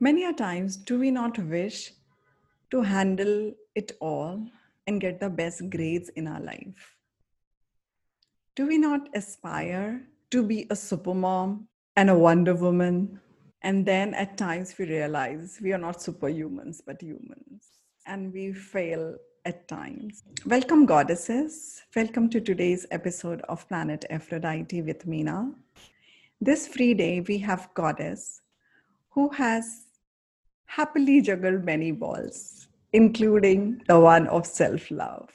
Many a times, do we not wish to handle it all and get the best grades in our life? Do we not aspire to be a supermom and a Wonder Woman? And then at times we realize we are not superhumans, but humans. And we fail at times. Welcome, goddesses. Welcome to today's episode of Planet Aphrodite with Meenal. This free day, we have Goddess who has happily juggled many balls, including the one of self love,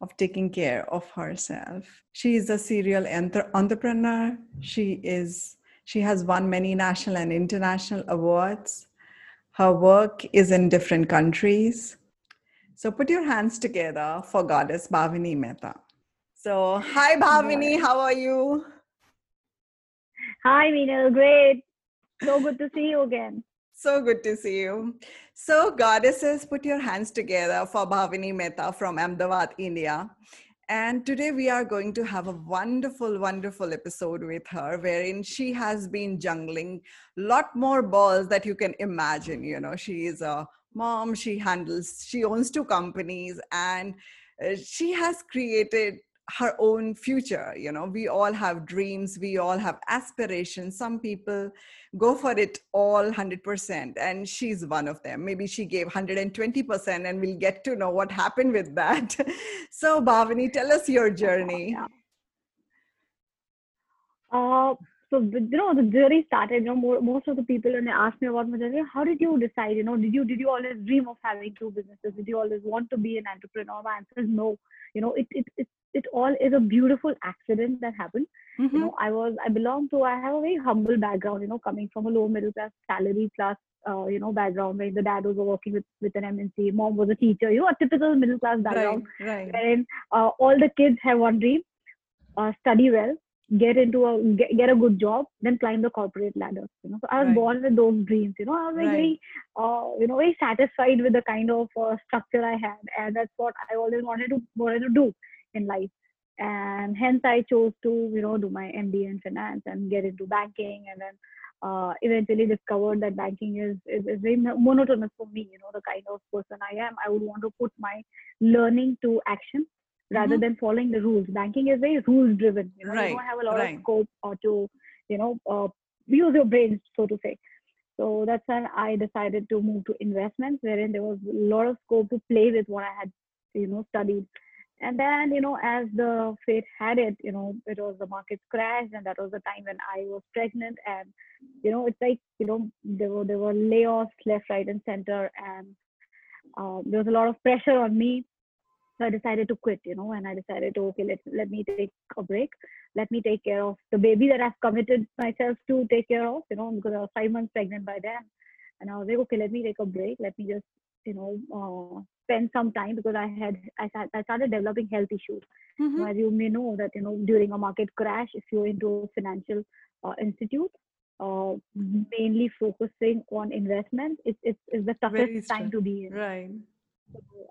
of taking care of herself. She is a serial entre- entrepreneur. She is she has won many national and international awards. Her work is in different countries. So put your hands together for Goddess Bhavini Mehta. So, hi Bhavini, how are you? Hi, Meenal. Great. So good to see you again. So good to see you. So, goddesses, put your hands together for Bhavini Mehta from Ahmedabad, India. And today we are going to have a wonderful, wonderful episode with her, wherein she has been jungling lot more balls that you can imagine. You know, she is a mom, she handles, she owns two companies, and uh, she has created her own future you know we all have dreams we all have aspirations. Some people go for it all 100% and she's one of them. Maybe she gave 120% and we'll get to know what happened with that. So bhavini tell us your journey. Uh, so you know the journey started you know more, most of the people when they ask me about my journey how did you decide you know did you did you always dream of having two businesses? Did you always want to be an entrepreneur? My answer is no you know it, it, it it all is a beautiful accident that happened. Mm-hmm. You know, I was I belong to I have a very humble background. You know, coming from a low middle class salary class uh, you know background where the dad was working with with an MNC, mom was a teacher. You know, a typical middle class background. Right, right. Wherein uh, all the kids have one dream: uh, study well, get into a get, get, a good job, then climb the corporate ladder. You know, so I was right. born with those dreams. You know, I was right. very uh, you know very satisfied with the kind of uh, structure I had, and that's what I always wanted to wanted to do in life and hence i chose to you know do my mba in finance and get into banking and then uh, eventually discovered that banking is, is, is very monotonous for me you know the kind of person i am i would want to put my learning to action rather mm-hmm. than following the rules banking is very rules driven you know right. you don't have a lot right. of scope or to you know uh, use your brains so to say so that's when i decided to move to investments wherein there was a lot of scope to play with what i had you know studied and then you know as the fate had it you know it was the market crashed and that was the time when i was pregnant and you know it's like you know there were there were layoffs left right and center and uh, there was a lot of pressure on me so i decided to quit you know and i decided to okay let, let me take a break let me take care of the baby that i've committed myself to take care of you know because i was five months pregnant by then and i was like okay let me take a break let me just you know uh, spend some time because I had I, I started developing health issues. Mm-hmm. As you may know that you know during a market crash, if you're into a financial uh, institute, uh, mainly focusing on investment, it's it's, it's the toughest time to be in. Right.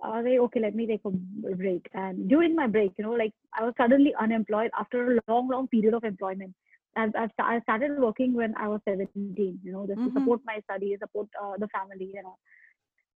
I was okay, let me take a break. And during my break, you know, like I was suddenly unemployed after a long, long period of employment. I've, I've I started working when I was 17, you know, just mm-hmm. to support my studies, support uh, the family, you know.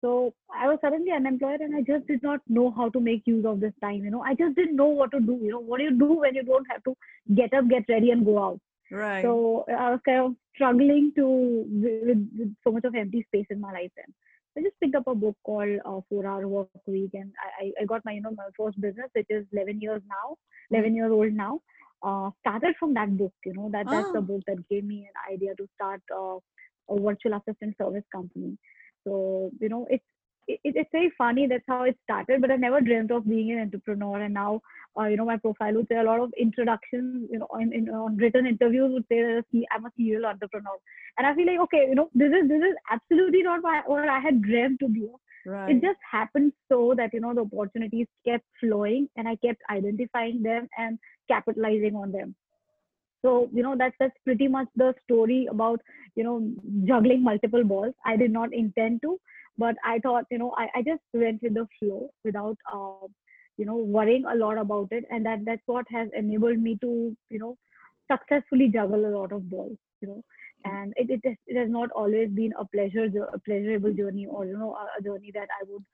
So I was suddenly unemployed and I just did not know how to make use of this time. You know, I just didn't know what to do. You know, what do you do when you don't have to get up, get ready, and go out? Right. So I was kind of struggling to with, with so much of empty space in my life. Then I just picked up a book called uh, Four Hour Work Week, and I, I got my you know my first business, which is 11 years now, 11 years old now. Uh, started from that book. You know that that's oh. the book that gave me an idea to start uh, a virtual assistant service company. So, you know, it's it, it's very funny. That's how it started. But I never dreamt of being an entrepreneur. And now, uh, you know, my profile would say a lot of introductions, you know, in, in on written interviews would say that I'm a serial entrepreneur. And I feel like, okay, you know, this is this is absolutely not what I had dreamt to be. Right. It just happened so that you know the opportunities kept flowing, and I kept identifying them and capitalizing on them so you know that's that's pretty much the story about you know juggling multiple balls i did not intend to but i thought you know i, I just went with the flow without uh, you know worrying a lot about it. And that that's what has enabled me to you know successfully juggle a lot of balls you know. And it, it, it has not always been a pleasure a pleasurable journey or you know a, journey that i would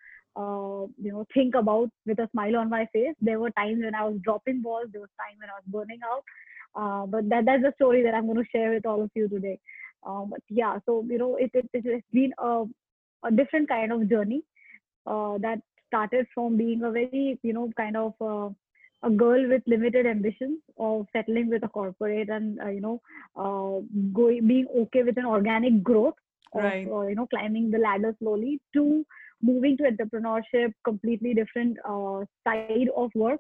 uh, you know think about with a smile on my face. There were times when i was dropping balls. There was time when i was burning out. Uh, but that that's a story that i'm going to share with all of you today. Um, but yeah so you know it, it, it has been a, a different kind of journey uh, that started from being a very you know kind of uh, a girl with limited ambitions of settling with a corporate and uh, you know uh, going being okay with an organic growth of, right. uh, you know climbing the ladder slowly to moving to entrepreneurship completely different uh, side of work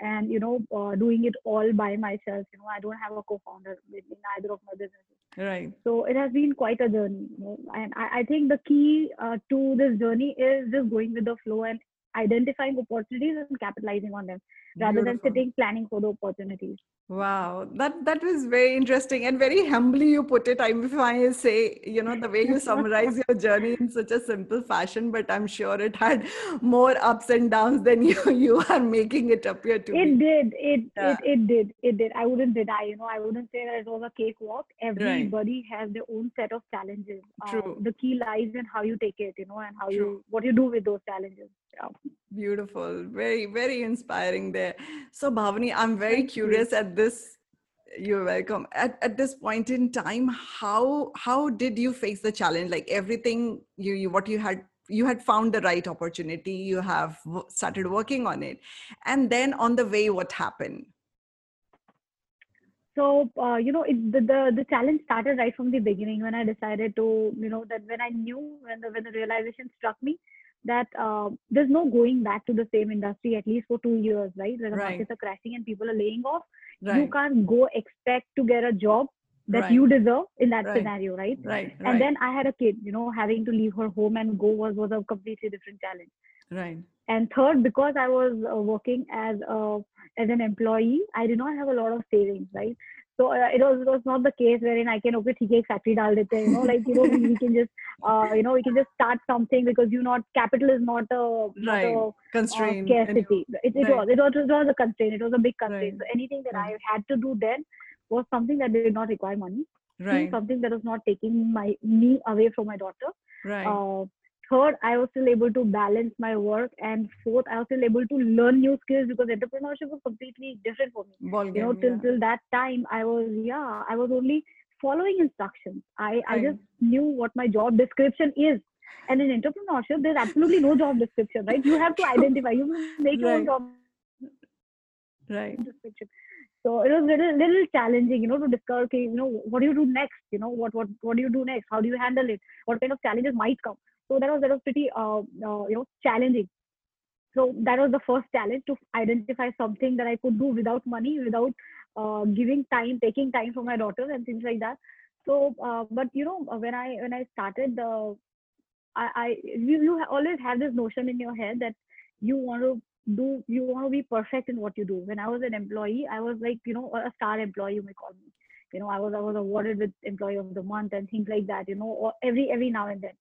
and you know uh, doing it all by myself you know i don't have a co-founder in either of my businesses right so it has been quite a journey you know? and I, I think the key uh, to this journey is just going with the flow and identifying opportunities and capitalizing on them rather Beautiful. than sitting planning for the opportunities Wow, that that was very interesting and very humbly you put it. I if I say, you know, the way you summarize your journey in such a simple fashion, but I'm sure it had more ups and downs than you you are making it appear to. It be. did. It yeah. it it did. It did. I wouldn't deny. You know, I wouldn't say that it was a cakewalk. Everybody right. has their own set of challenges. True. Uh, the key lies in how you take it. You know, and how True. you what you do with those challenges. Yeah. Beautiful. Very very inspiring there. So Bhavini, I'm very Thank curious you. at this you're welcome at, at this point in time how how did you face the challenge like everything you, you what you had you had found the right opportunity you have started working on it and then on the way what happened so uh, you know it, the, the the challenge started right from the beginning when i decided to you know that when i knew when the when the realization struck me that uh, there's no going back to the same industry at least for two years right where the right. markets are crashing and people are laying off right. you can't go expect to get a job that right. you deserve in that right. scenario right? right and then i had a kid you know having to leave her home and go was was a completely different challenge right and third because i was uh, working as a as an employee i did not have a lot of savings right so uh, it was it was not the case wherein I can okay ठीक है एक factory डाल देते you know like you know we, we can just uh, you know we can just start something because you not capital is not a, right. not a constraint uh, scarcity it, it, right. was, it was it was a constraint it was a big constraint right. so anything that right. I had to do then was something that did not require money right something that was not taking my me away from my daughter right uh, third i was still able to balance my work. And fourth i was still able to learn new skills because entrepreneurship was completely different for me. Ball you know till yeah. till that time i was yeah i was only following instructions. I right. i just knew what my job description is. And in entrepreneurship there's absolutely no job description right? You have to identify. You make your right. own job right. description. So it was a little, little challenging you know to discover okay, you know what do you do next? You know what what what do you do next? How do you handle it? What kind of challenges might come so that was that was pretty uh, uh, you know challenging. So that was the first challenge to identify something that i could do without money without uh, giving time taking time for my daughter and things like that. So uh, but you know when i when i started the i, I you, you always have this notion in your head that you want to do you want to be perfect in what you do. When i was an employee i was like you know a star employee you may call me. You know i was i was awarded with employee of the month and things like that you know or every every now and then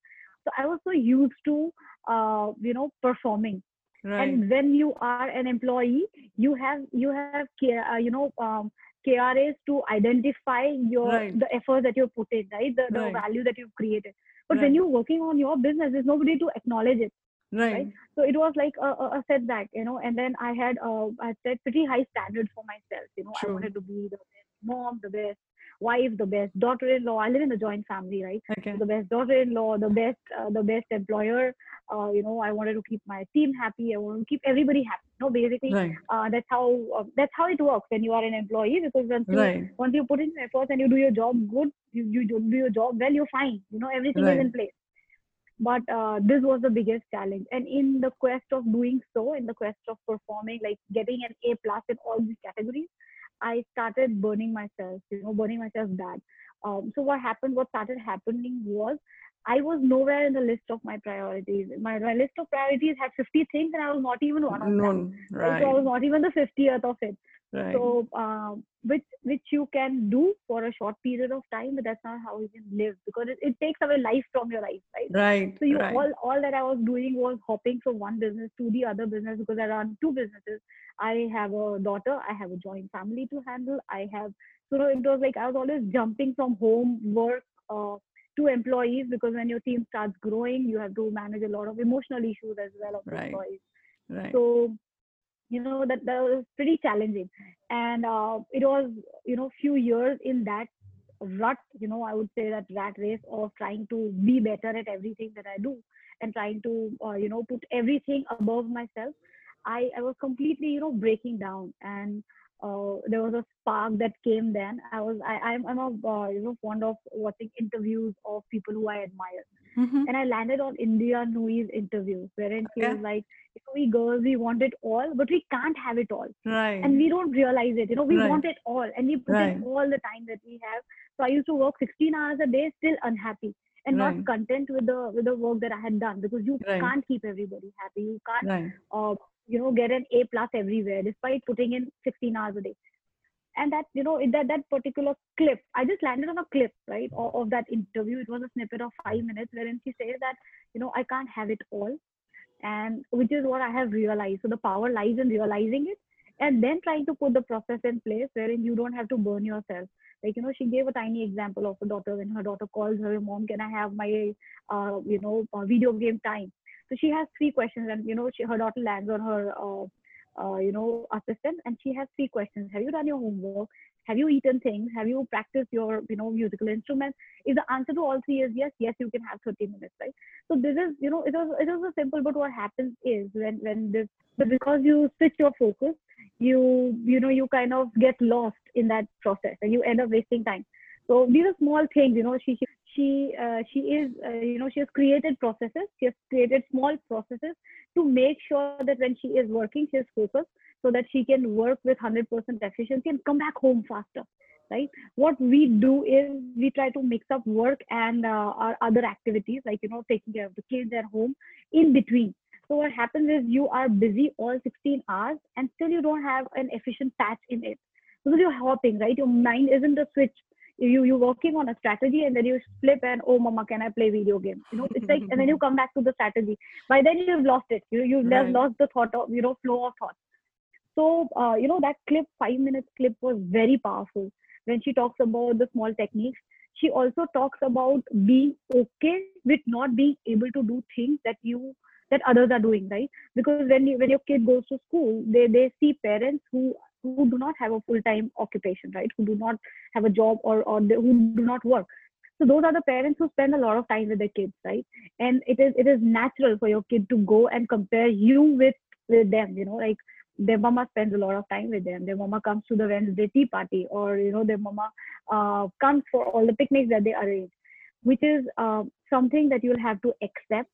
so I was so used to, uh, you know, performing. Right. And when you are an employee, you have you have uh, you know um, KRAs to identify your right. the effort that you put in, right? The, the right. value that you've created. But when you're working on your business, there's nobody to acknowledge it. Right. right. So it was like a, a, setback, you know. And then I had uh, I set pretty high standards for myself. You know. I wanted to be the best mom, the best wife, the best daughter-in-law. I live in a joint family, right? Okay. So the best daughter-in-law, the best, uh, the best employer. Uh, you know, I wanted to keep my team happy. I want to keep everybody happy. You know, basically, right. uh, that's how uh, that's how it works when you are an employee. Because once you right. once you put in efforts and you do your job good, you, you do your job well, you're fine. You know, everything right. is in place but uh, this was the biggest challenge and in the quest of doing so in the quest of performing like getting an a plus in all these categories I started burning myself, you know, burning myself bad. Um, so what happened, what started happening was I was nowhere in the list of my priorities. My, my list of priorities had 50 things and I was not even one of them. Right. So I was not even the 50th of it. Right. So, um, which which you can do for a short period of time, but that's not how you can live because it, it takes away life from your life, right? Right. So you right. all all that I was doing was hopping from one business to the other business because I run two businesses. I have a daughter, I have a joint family to handle, I have so it was like I was always jumping from home, work, uh, two employees because when your team starts growing, you have to manage a lot of emotional issues as well of right. employees. Right. So, you know that that was pretty challenging, and uh, it was you know few years in that rut. You know, I would say that rat race of trying to be better at everything that I do and trying to uh, you know put everything above myself. I I was completely you know breaking down and uh, there was a spark that came then. I was I I'm I'm a uh, you know fond of watching interviews of people who I admire, mm-hmm. and I landed on Indra Nooyi's interview wherein she okay. was like, you know, we girls we want it all, but we can't have it all, right? And we don't realize it. You know, we right. want it all, and we put right. in all the time that we have. So I used to work 16 hours a day, still unhappy and right. not content with the with the work that I had done because you can't keep everybody happy. You can't uh, you know get an a plus everywhere despite putting in 16 hours a day and that you know that that particular clip i just landed on a clip right of, of, that interview. It was a snippet of five minutes wherein she says that you know i can't have it all and which is what i have realized. So the power lies in realizing it and then trying to put the process in place wherein you don't have to burn yourself. Like you know she gave a tiny example of a daughter. When her daughter calls her mom can i have my uh, you know uh, video game time? So she has three questions, and you know, she, her daughter lands on her, uh, uh, you know, assistant, and she has three questions. Have you done your homework? Have you eaten things? Have you practiced your, you know, musical instruments? If the answer to all three is yes, yes, you can have 30 minutes, right? So this is, you know, it was it was a simple, but what happens is when when this, but because you switch your focus, you you know you kind of get lost in that process, and you end up wasting time. So these are small things, you know. she, She she uh, she is uh, you know she has created processes she has created small processes to make sure that when she is working she is focused so that she can work with 100% efficiency and come back home faster right? What we do is we try to mix up work and uh, our other activities like you know taking care of the kids at home in between. So what happens is you are busy all 16 hours and still you don't have an efficient patch in it because you're hopping right? Your mind isn't a switch you you're working on a strategy and then you flip and oh mama can i play video games you know it's like and then you come back to the strategy. By then you've lost it. You you've right. lost the thought of you know flow of thought. So uh, you know that clip five minutes clip was very powerful. When she talks about the small techniques she also talks about being okay with not being able to do things that you that others are doing right? Because when you, when your kid goes to school they they see parents who who do not have a full-time occupation, right? Who do not have a job or, or who do not work. So those are the parents who spend a lot of time with their kids, right? And it is it is natural for your kid to go and compare you with with them, you know, like their mama spends a lot of time with them. Their mama comes to the Wednesday tea party, or you know, their mama uh, comes for all the picnics that they arrange, which is uh, something that you'll have to accept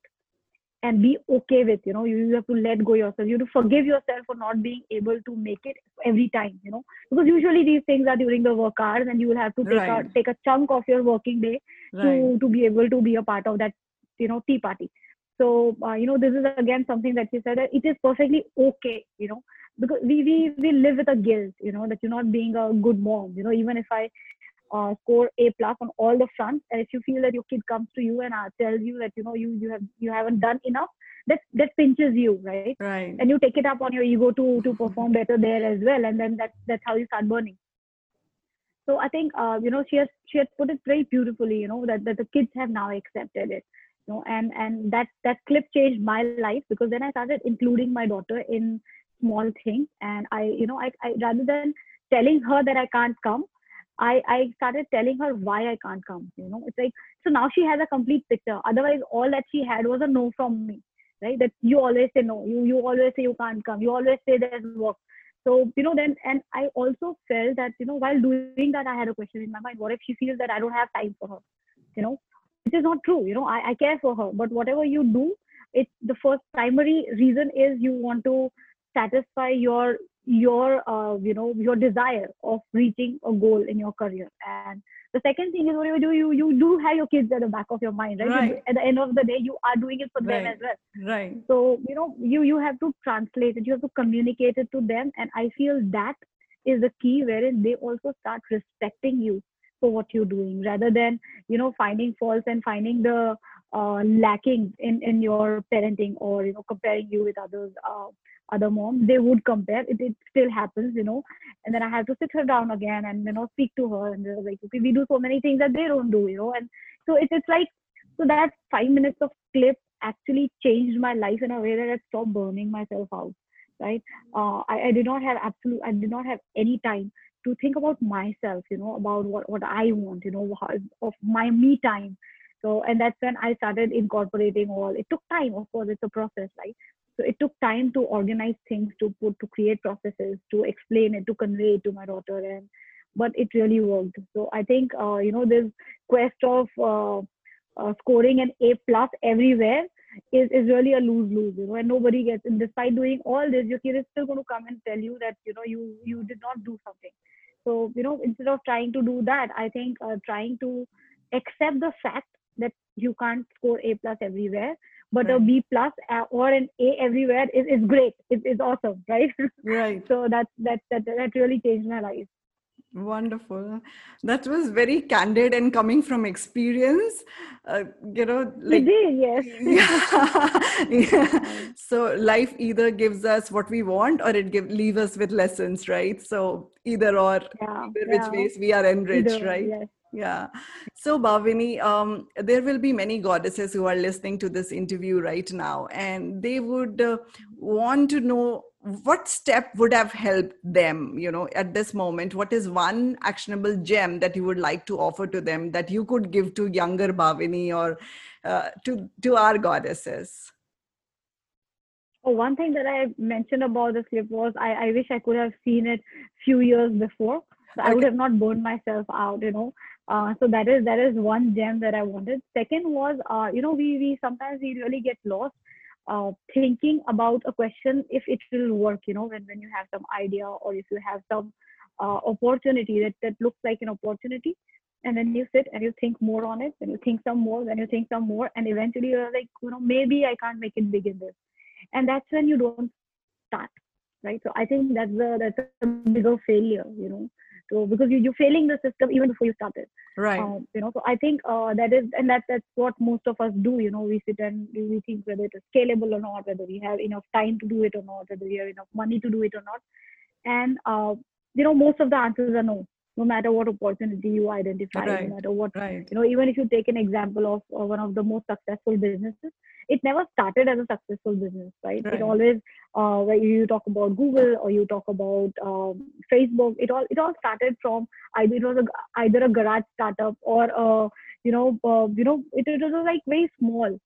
and be okay with you know you, you have to let go yourself. You have to forgive yourself for not being able to make it every time you know. Because usually these things are during the work hours and you will have to take right. a take a chunk of your working day right. to to be able to be a part of that you know tea party. So uh, you know this is again something that you said that it is perfectly okay you know. Because we we we live with a guilt you know that you're not being a good mom you know. Even if i uh, score A plus on all the fronts. And if you feel that your kid comes to you and uh, tells you that you know you you have you haven't done enough, that that pinches you, right? Right. And you take it up on your ego to to perform better there as well, and then that's that's how you start burning. So I think uh, you know she has she has put it very beautifully. You know that that the kids have now accepted it. You know, and and that that clip changed my life because then I started including my daughter in small things, and I you know I, I rather than telling her that I can't come, I, I started telling her why I can't come. You know, it's like so now she has a complete picture. Otherwise, all that she had was a no from me, right? That you always say no, you you always say you can't come, you always say there's work. So you know, then and I also felt that you know while doing that, I had a question in my mind: What if she feels that I don't have time for her? You know, which is not true. You know, I, I care for her, but whatever you do, it's the first primary reason is you want to satisfy your your uh, you know your desire of reaching a goal in your career. And the second thing is whatever you do you you do have your kids at the back of your mind right, right. at the end of the day you are doing it for right. them as well. Right. So you know you you have to translate it. You have to communicate it to them. And i feel that is the key wherein they also start respecting you for what you're doing rather than you know finding faults and finding the uh, lacking in in your parenting or you know comparing you with others. Uh, other moms they would compare. It, it still happens you know. And then i have to sit her down again and you know speak to her and they're like okay we do so many things that they don't do you know. And so it's it's like so that five minutes of clip actually changed my life in a way that i stopped burning myself out right? Uh, I, I did not have absolute i did not have any time to think about myself you know about what what i want you know how, of my me time. So and that's when i started incorporating all it took time of course it's a process right so it took time to organize things to put to create processes to explain it to convey it to my daughter and but it really worked. So i think uh, you know this quest of uh, uh, scoring an a plus everywhere is, is really a lose lose you know and nobody gets and despite doing all this your kid is still going to come and tell you that you know you you did not do something. So you know instead of trying to do that i think uh, trying to accept the fact that you can't score a plus everywhere but right. a b plus uh, or an a everywhere is, is great it's awesome right right so that that that that really changed my life wonderful that was very candid and coming from experience uh, you know like did, yes yeah. yeah. so life either gives us what we want or it give leave us with lessons right so either or yeah, either yeah. which ways we are enriched either, right yes yeah. So, Bhavini, um, there will be many goddesses who are listening to this interview right now, and they would uh, want to know what step would have helped them, you know, at this moment. What is one actionable gem that you would like to offer to them that you could give to younger Bhavini or uh, to, to our goddesses? Oh, one thing that I mentioned about the slip was I, I wish I could have seen it few years before. So okay. I would have not burned myself out, you know. Uh, so that is that is one gem that I wanted. Second was, uh, you know, we we sometimes we really get lost uh, thinking about a question if it will work. You know, when when you have some idea or if you have some uh, opportunity that that looks like an opportunity, and then you sit and you think more on it. Then you think some more. Then you think some more, and eventually you're like, you know, maybe I can't make it big in this, and that's when you don't start, right? So I think that's the that's a bigger failure. You know so because you, you're failing the system even before you started. Right. Um, you know so i think uh, that is and that that's what most of us do you know we sit and we think whether it is scalable or not whether we have enough time to do it or not whether we have enough money to do it or not. And uh, you know most of the answers are no no matter what opportunity you identify right. no matter what right. you know even if you take an example of uh, one of the most successful businesses it never started as a successful business right, right. it always uh, where you talk about google or you talk about um, facebook it all it all started from either it was a, either a garage startup or a you know uh, you know it, it was like very small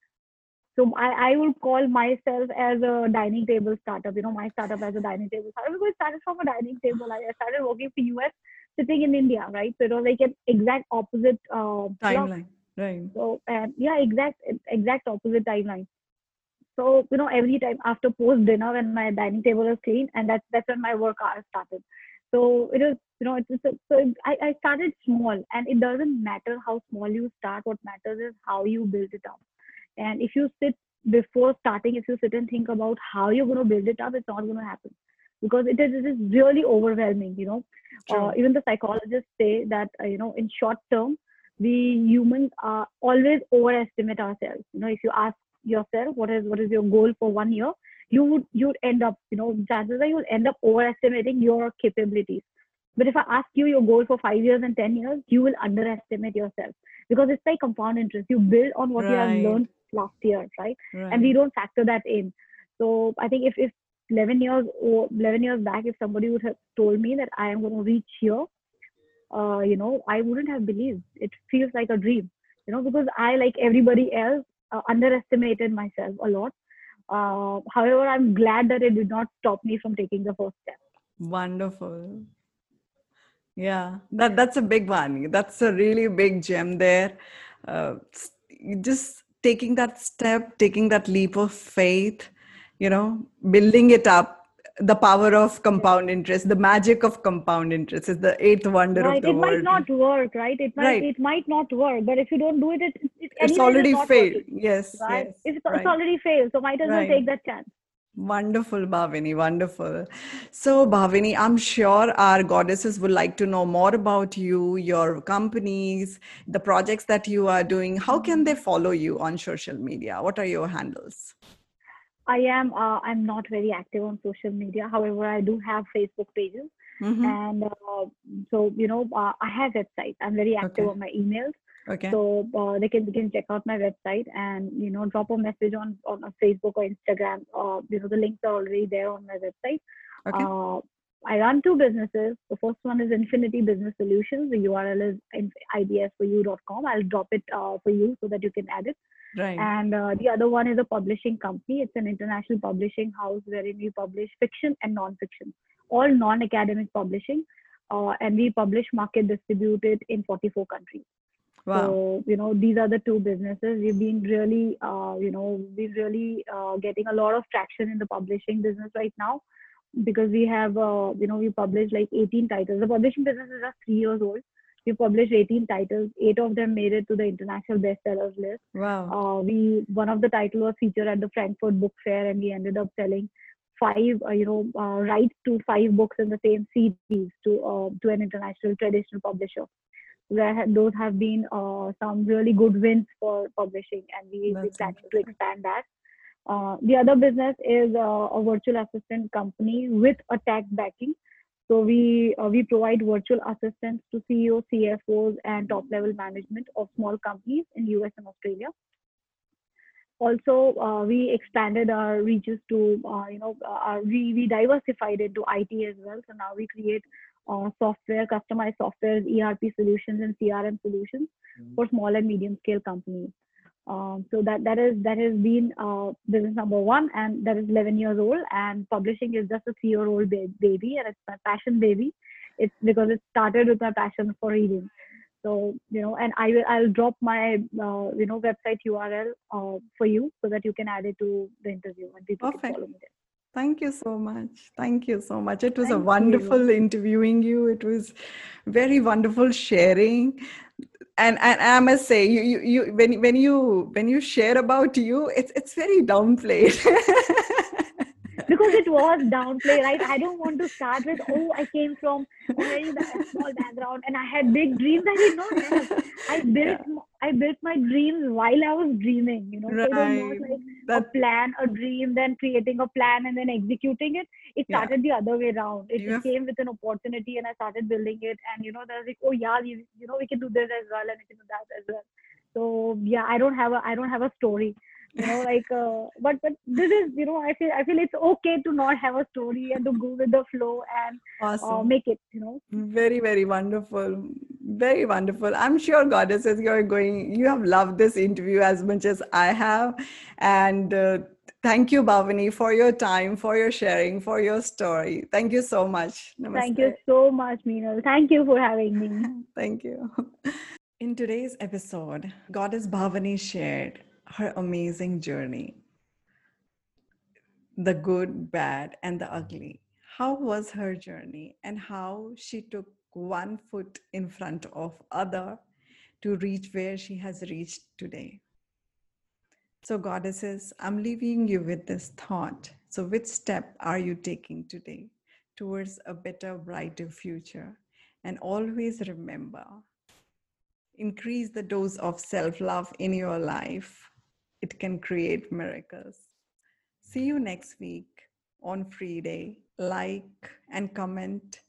so I, I would call myself as a dining table startup, you know, my startup as a dining table startup because it started from a dining table. I started working for US sitting in India, right? So it was like an exact opposite uh, timeline, right? So yeah, exact exact opposite timeline. So you know, every time after post dinner when my dining table is clean, and that's that's when my work hours started. So it was you know it's, it's so I, I started small, and it doesn't matter how small you start. What matters is how you build it up. And if you sit before starting, if you sit and think about how you're going to build it up, it's not going to happen because it is, it is really overwhelming you know. Uh, even the psychologists say that uh, you know in short term we humans are always overestimate ourselves. You know if you ask yourself what is what is your goal for one year you would you would end up you know chances are you will end up overestimating your capabilities. But if i ask you your goal for five years and ten years you will underestimate yourself. Because it's like compound interest. You build on what right. you have learned last year right? right and we don't factor that in. So i think if, if 11 years or 11 years back if somebody would have told me that i am going to reach here uh, you know i wouldn't have believed. It feels like a dream you know because i like everybody else uh, underestimated myself a lot. Uh, however i'm glad that it did not stop me from taking the first step. Wonderful. Yeah that that's a big one. That's a really big gem there. Uh, just taking that step taking that leap of faith you know building it up the power of compound interest the magic of compound interest is the eighth wonder right. of the it world it might not work right it might right. it might not work but if you don't do it, it, it it's already failed working, yes right yes, it's, right. it's already failed so might as well take that chance Wonderful, Bhavini. Wonderful. So, Bhavini, I'm sure our goddesses would like to know more about you, your companies, the projects that you are doing. How can they follow you on social media? What are your handles? I am. Uh, I'm not very active on social media. However, I do have Facebook pages, mm-hmm. and uh, so you know, uh, I have websites. I'm very active okay. on my emails. Okay. So uh, they can they can check out my website and you know drop a message on on Facebook or Instagram. Uh, you know the links are already there on my website. Okay. Uh, I run two businesses. The first one is Infinity Business Solutions. The URL is ibsforyou.com. I'll drop it uh, for you so that you can add it. Right. And uh, the other one is a publishing company. It's an international publishing house wherein we publish fiction and non-fiction, all non-academic publishing, uh, and we publish market distributed in 44 countries. Wow. So you know these are the two businesses. We've been really, uh, you know, we're really uh, getting a lot of traction in the publishing business right now because we have, uh, you know, we published like 18 titles. The publishing business is just three years old. We published 18 titles. Eight of them made it to the international bestsellers list. Wow. Uh, we one of the titles was featured at the Frankfurt Book Fair, and we ended up selling five, uh, you know, uh, rights to five books in the same series to uh, to an international traditional publisher where those have been uh, some really good wins for publishing and we, we planning to expand that uh, the other business is uh, a virtual assistant company with a tech backing so we uh, we provide virtual assistance to ceos cfos and top level management of small companies in us and australia also uh, we expanded our reaches to uh, you know uh, we, we diversified into it as well so now we create uh, software, customized software, ERP solutions, and CRM solutions mm-hmm. for small and medium scale companies. Um, so that that is that has been uh, business number one, and that is 11 years old. And publishing is just a three year old ba- baby, and it's my passion baby. It's because it started with my passion for reading. So you know, and I will I'll drop my uh, you know website URL uh, for you so that you can add it to the interview and people Perfect. can follow me there. Thank you so much. Thank you so much. It was Thank a wonderful you. interviewing you. It was very wonderful sharing. And, and I must say, you, you, you when, when you when you share about you, it's it's very downplayed. because it was downplay, right? I don't want to start with, oh, I came from a very small background and I had big dreams. I did not have. I built yeah. I built my dreams while I was dreaming, you know. Right. So it was like That's... a plan, a dream, then creating a plan and then executing it. It started yeah. the other way around. It yeah. came with an opportunity and I started building it. And you know, there's like, oh yeah, you, you know, we can do this as well and we can do that as well. So yeah, I don't have a I don't have a story you know like uh, but but this is you know i feel i feel it's okay to not have a story and to go with the flow and uh, awesome. uh, make it you know? Very very wonderful. Very wonderful. I'm sure goddesses you're going you have loved this interview as much as i have. And uh, thank you bhavini for your time for your sharing for your story. Thank you so much. Namaste. thank you so much Meenal. thank you for having me. Thank you. In today's episode goddess bhavini shared her amazing journey the good, bad, and the mm-hmm. ugly. How was her journey and how she took one foot in front of other to reach where she has reached today. So, goddesses, I'm leaving you with this thought. So, which step are you taking today towards a better, brighter future? And always remember increase the dose of self love in your life it can create miracles. See you next week on Free Day. Like and comment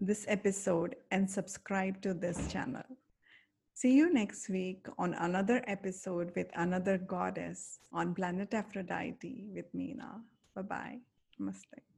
this episode and subscribe to this channel. See you next week on another episode with another goddess on planet Aphrodite with Meenal. Bye bye. Namaste.